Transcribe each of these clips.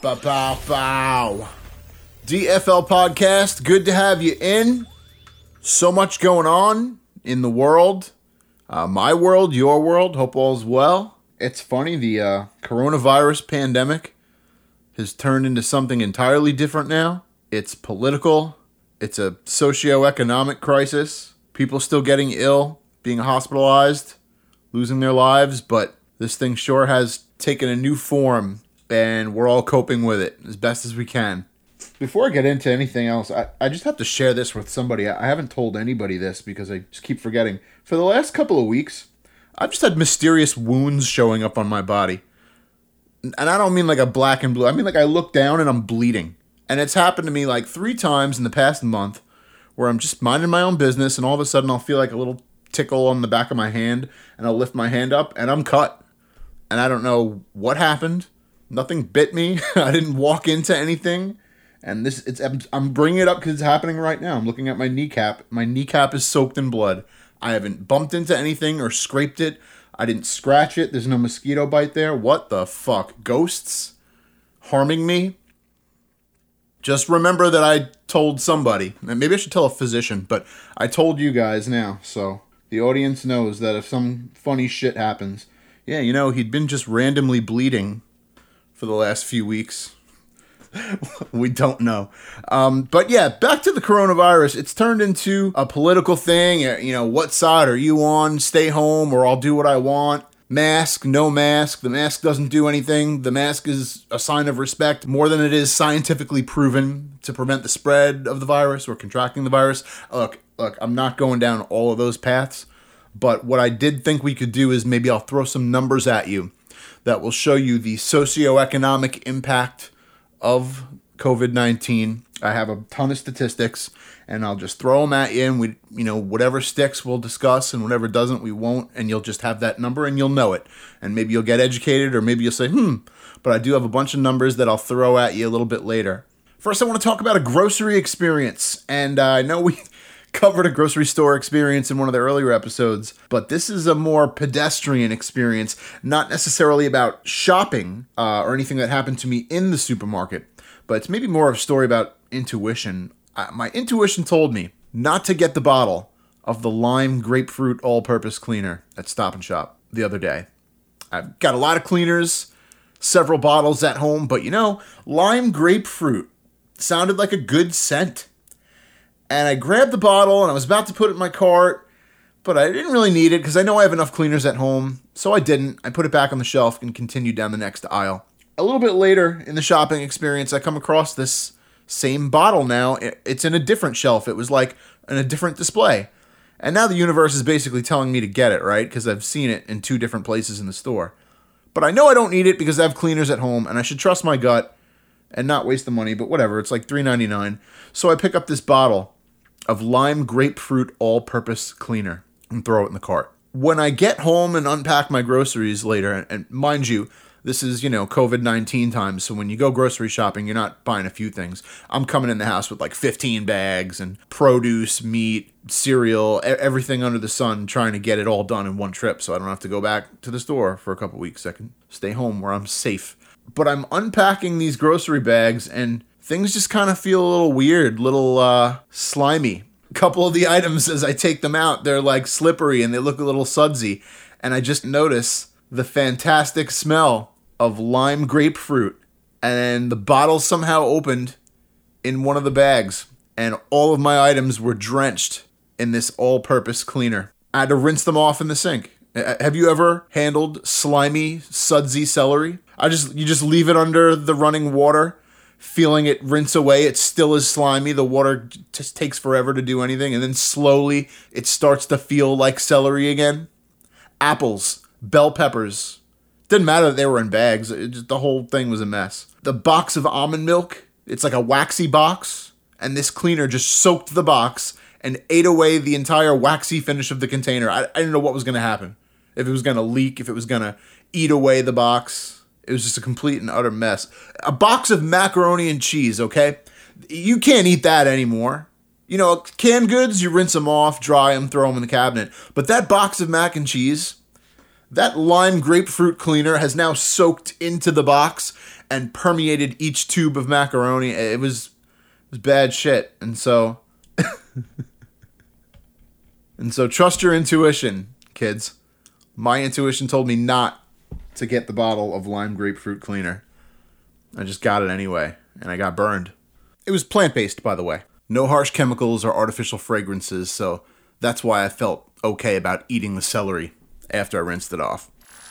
Bow, bow, bow. DFL podcast, good to have you in. So much going on in the world, uh, my world, your world. Hope all's well. It's funny, the uh, coronavirus pandemic has turned into something entirely different now. It's political, it's a socio-economic crisis. People still getting ill, being hospitalized, losing their lives, but this thing sure has taken a new form and we're all coping with it as best as we can. Before I get into anything else, I, I just have to share this with somebody. I haven't told anybody this because I just keep forgetting. For the last couple of weeks, I've just had mysterious wounds showing up on my body. And I don't mean like a black and blue. I mean like I look down and I'm bleeding. And it's happened to me like three times in the past month where I'm just minding my own business and all of a sudden I'll feel like a little tickle on the back of my hand and I'll lift my hand up and I'm cut. And I don't know what happened. Nothing bit me. I didn't walk into anything. And this it's I'm bringing it up cuz it's happening right now. I'm looking at my kneecap. My kneecap is soaked in blood. I haven't bumped into anything or scraped it. I didn't scratch it. There's no mosquito bite there. What the fuck? Ghosts harming me? Just remember that I told somebody. Maybe I should tell a physician, but I told you guys now. So the audience knows that if some funny shit happens, yeah, you know, he'd been just randomly bleeding for the last few weeks. we don't know. Um, but yeah, back to the coronavirus. It's turned into a political thing. Uh, you know, what side are you on? Stay home or I'll do what I want. Mask, no mask. The mask doesn't do anything. The mask is a sign of respect more than it is scientifically proven to prevent the spread of the virus or contracting the virus. Look, look, I'm not going down all of those paths. But what I did think we could do is maybe I'll throw some numbers at you that will show you the socioeconomic impact of COVID 19. I have a ton of statistics and I'll just throw them at you and we you know whatever sticks we'll discuss and whatever doesn't we won't and you'll just have that number and you'll know it and maybe you'll get educated or maybe you'll say hmm but I do have a bunch of numbers that I'll throw at you a little bit later. First I want to talk about a grocery experience and uh, I know we covered a grocery store experience in one of the earlier episodes, but this is a more pedestrian experience, not necessarily about shopping uh, or anything that happened to me in the supermarket, but it's maybe more of a story about intuition. Uh, my intuition told me not to get the bottle of the lime grapefruit all purpose cleaner at Stop and Shop the other day. I've got a lot of cleaners, several bottles at home, but you know, lime grapefruit sounded like a good scent and I grabbed the bottle and I was about to put it in my cart, but I didn't really need it because I know I have enough cleaners at home, so I didn't. I put it back on the shelf and continued down the next aisle. A little bit later in the shopping experience, I come across this same bottle now. It's in a different shelf. It was like in a different display. And now the universe is basically telling me to get it, right? Because I've seen it in two different places in the store. But I know I don't need it because I have cleaners at home and I should trust my gut and not waste the money, but whatever. It's like $3.99. So I pick up this bottle of lime grapefruit all purpose cleaner and throw it in the cart. When I get home and unpack my groceries later, and mind you, this is, you know, COVID 19 times. So when you go grocery shopping, you're not buying a few things. I'm coming in the house with like 15 bags and produce, meat, cereal, everything under the sun, trying to get it all done in one trip so I don't have to go back to the store for a couple weeks. I can stay home where I'm safe. But I'm unpacking these grocery bags and things just kind of feel a little weird, little uh, slimy. A couple of the items, as I take them out, they're like slippery and they look a little sudsy. And I just notice the fantastic smell of lime grapefruit. And the bottle somehow opened in one of the bags. And all of my items were drenched in this all purpose cleaner. I had to rinse them off in the sink. Have you ever handled slimy, sudsy celery? I just you just leave it under the running water feeling it rinse away. It still is slimy. The water just takes forever to do anything. And then slowly it starts to feel like celery again. Apples, bell peppers. Didn't matter that they were in bags. Just, the whole thing was a mess. The box of almond milk, it's like a waxy box. And this cleaner just soaked the box and ate away the entire waxy finish of the container. I, I didn't know what was going to happen. If it was going to leak, if it was going to eat away the box it was just a complete and utter mess. A box of macaroni and cheese, okay? You can't eat that anymore. You know, canned goods, you rinse them off, dry them, throw them in the cabinet. But that box of mac and cheese, That lime grapefruit cleaner has now soaked into the box and permeated each tube of macaroni. It was, it was bad shit. And so And so trust your intuition, kids. My intuition told me not to get the bottle of lime grapefruit cleaner. I just got it anyway, and I got burned. It was plant based, by the way. No harsh chemicals or artificial fragrances, so that's why I felt okay about eating the celery after I rinsed it off.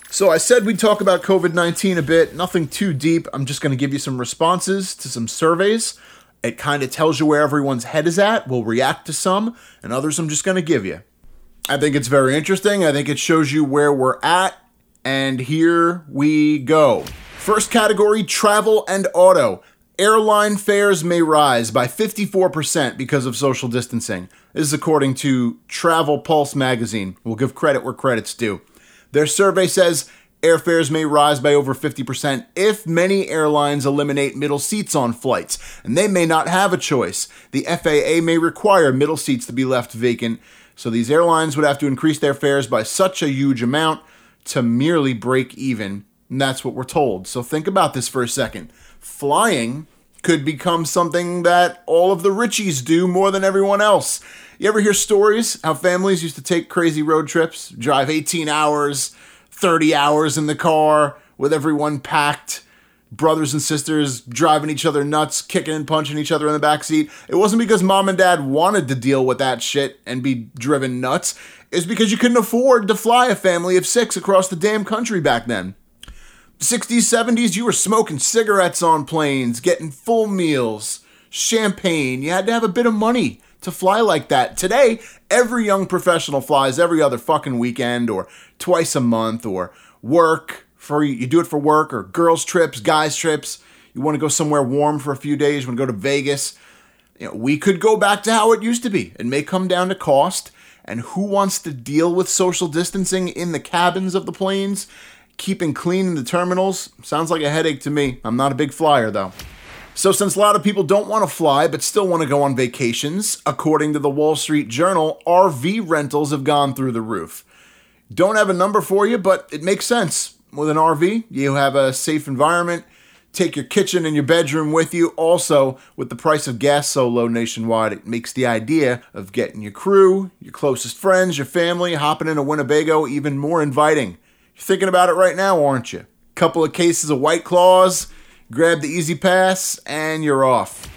So I said we'd talk about COVID 19 a bit, nothing too deep. I'm just going to give you some responses to some surveys. It kind of tells you where everyone's head is at. We'll react to some, and others I'm just going to give you. I think it's very interesting. I think it shows you where we're at, and here we go. First category travel and auto. Airline fares may rise by 54% because of social distancing. This is according to Travel Pulse magazine. We'll give credit where credit's due. Their survey says airfares may rise by over 50% if many airlines eliminate middle seats on flights, and they may not have a choice. The FAA may require middle seats to be left vacant, so these airlines would have to increase their fares by such a huge amount to merely break even. And that's what we're told. So think about this for a second flying could become something that all of the richies do more than everyone else. You ever hear stories how families used to take crazy road trips, drive 18 hours, 30 hours in the car with everyone packed, brothers and sisters driving each other nuts, kicking and punching each other in the back seat. It wasn't because mom and dad wanted to deal with that shit and be driven nuts. It's because you couldn't afford to fly a family of 6 across the damn country back then. 60s, 70s, you were smoking cigarettes on planes, getting full meals, champagne. You had to have a bit of money to fly like that. Today, every young professional flies every other fucking weekend or twice a month or work for you do it for work or girls trips, guys trips. You want to go somewhere warm for a few days, you want to go to Vegas. You know, we could go back to how it used to be. It may come down to cost and who wants to deal with social distancing in the cabins of the planes keeping clean in the terminals sounds like a headache to me. I'm not a big flyer though. So, since a lot of people don't want to fly but still want to go on vacations, according to the Wall Street Journal, RV rentals have gone through the roof. Don't have a number for you, but it makes sense. With an RV, you have a safe environment, take your kitchen and your bedroom with you. Also, with the price of gas so low nationwide, it makes the idea of getting your crew, your closest friends, your family, hopping into Winnebago even more inviting. You're thinking about it right now, aren't you? Couple of cases of White Claws, grab the E-ZPass, and you're off.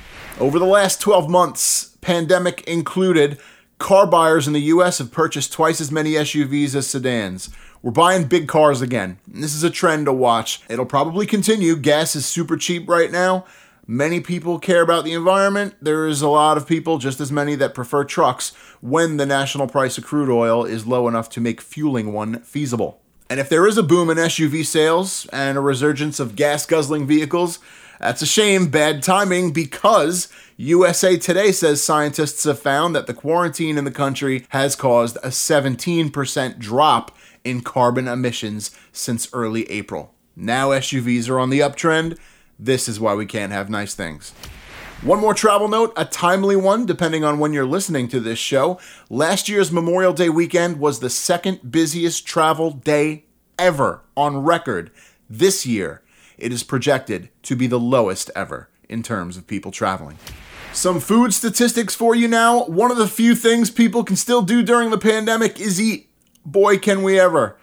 Over the last 12 months, pandemic included, car buyers in the US have purchased twice as many SUVs as sedans. We're buying big cars again. This is a trend to watch. It'll probably continue. Gas is super cheap right now. Many people care about the environment. There's a lot of people, just as many, that prefer trucks when the national price of crude oil is low enough to make fueling one feasible. And if there is a boom in SUV sales and a resurgence of gas guzzling vehicles, that's a shame, bad timing, because USA Today says scientists have found that the quarantine in the country has caused a 17% drop in carbon emissions since early April. Now SUVs are on the uptrend. This is why we can't have nice things. One more travel note, a timely one, depending on when you're listening to this show. Last year's Memorial Day weekend was the second busiest travel day ever on record. This year, it is projected to be the lowest ever in terms of people traveling. Some food statistics for you now. One of the few things people can still do during the pandemic is eat. Boy, can we ever.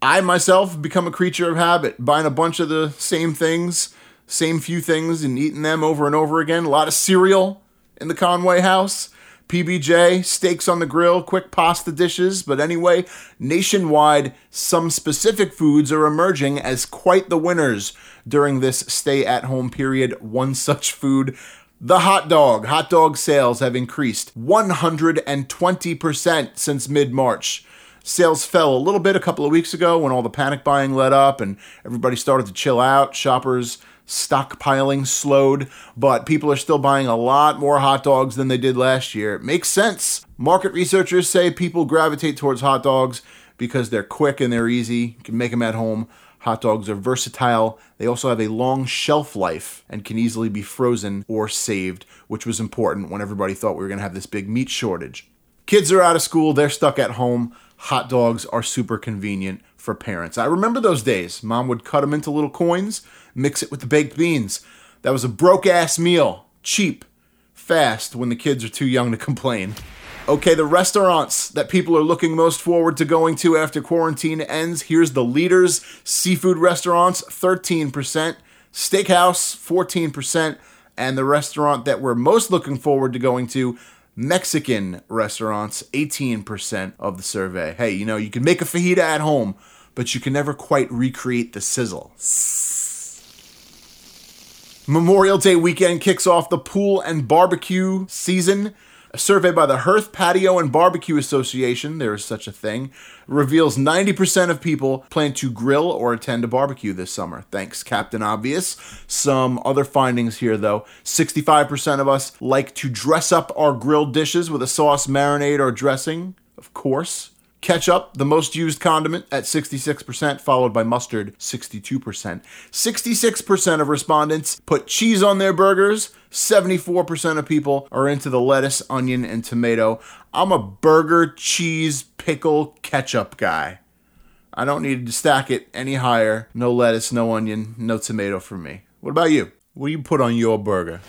I myself become a creature of habit, buying a bunch of the same things same few things and eating them over and over again. A lot of cereal in the Conway house. PBJ, steaks on the grill, quick pasta dishes. But anyway, nationwide, some specific foods are emerging as quite the winners during this stay at home period. One such food, the hot dog. Hot dog sales have increased 120% since mid March. Sales fell a little bit a couple of weeks ago when all the panic buying let up and everybody started to chill out. Shoppers stockpiling slowed, but people are still buying a lot more hot dogs than they did last year. It makes sense. Market researchers say people gravitate towards hot dogs because they're quick and they're easy. You can make them at home. Hot dogs are versatile. They also have a long shelf life and can easily be frozen or saved, which was important when everybody thought we were going to have this big meat shortage. Kids are out of school, they're stuck at home. Hot dogs are super convenient for parents. I remember those days. Mom would cut them into little coins, mix it with the baked beans. That was a broke ass meal, cheap, fast when the kids are too young to complain. Okay, the restaurants that people are looking most forward to going to after quarantine ends. Here's the leaders seafood restaurants, 13%, steakhouse, 14%, and the restaurant that we're most looking forward to going to, Mexican restaurants, 18% of the survey. Hey, you know, you can make a fajita at home, but you can never quite recreate the sizzle. Memorial Day weekend kicks off the pool and barbecue season. A survey by the Hearth Patio and Barbecue Association, there is such a thing, reveals 90% of people plan to grill or attend a barbecue this summer. Thanks, Captain Obvious. Some other findings here, though 65% of us like to dress up our grilled dishes with a sauce, marinade, or dressing, of course. Ketchup, the most used condiment at 66%, followed by mustard, 62%. 66% of respondents put cheese on their burgers. 74% of people are into the lettuce, onion, and tomato. I'm a burger, cheese, pickle, ketchup guy. I don't need to stack it any higher. No lettuce, no onion, no tomato for me. What about you? What do you put on your burger?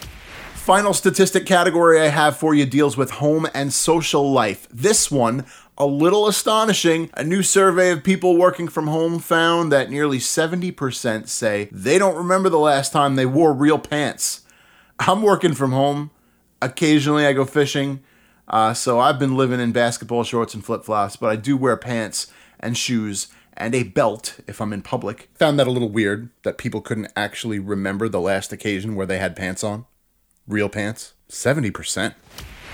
Final statistic category I have for you deals with home and social life. This one a little astonishing. A new survey of people working from home found that nearly 70% say they don't remember the last time they wore real pants. I'm working from home. Occasionally I go fishing. Uh, so I've been living in basketball shorts and flip flops, but I do wear pants and shoes and a belt if I'm in public. Found that a little weird that people couldn't actually remember the last occasion where they had pants on. Real pants. 70%.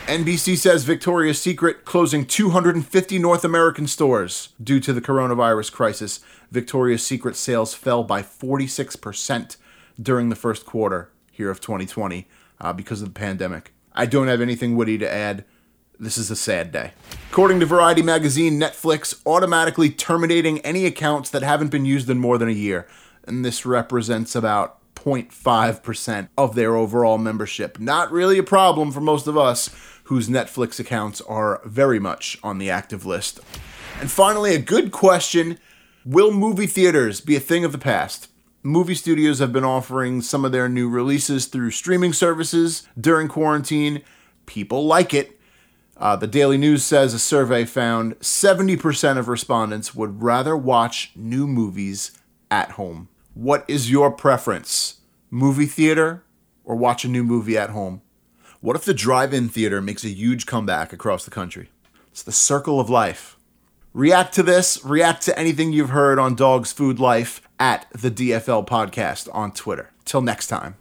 NBC says Victoria's Secret closing 250 North American stores due to the coronavirus crisis. Victoria's Secret sales fell by 46% during the first quarter here of 2020 uh, because of the pandemic. I don't have anything witty to add. This is a sad day. According to Variety magazine, Netflix automatically terminating any accounts that haven't been used in more than a year. And this represents about 0.5% of their overall membership. Not really a problem for most of us whose Netflix accounts are very much on the active list. And finally, a good question Will movie theaters be a thing of the past? Movie studios have been offering some of their new releases through streaming services during quarantine. People like it. Uh, the Daily News says a survey found 70% of respondents would rather watch new movies at home. What is your preference? Movie theater or watch a new movie at home? What if the drive in theater makes a huge comeback across the country? It's the circle of life. React to this, react to anything you've heard on Dog's Food Life at the DFL Podcast on Twitter. Till next time.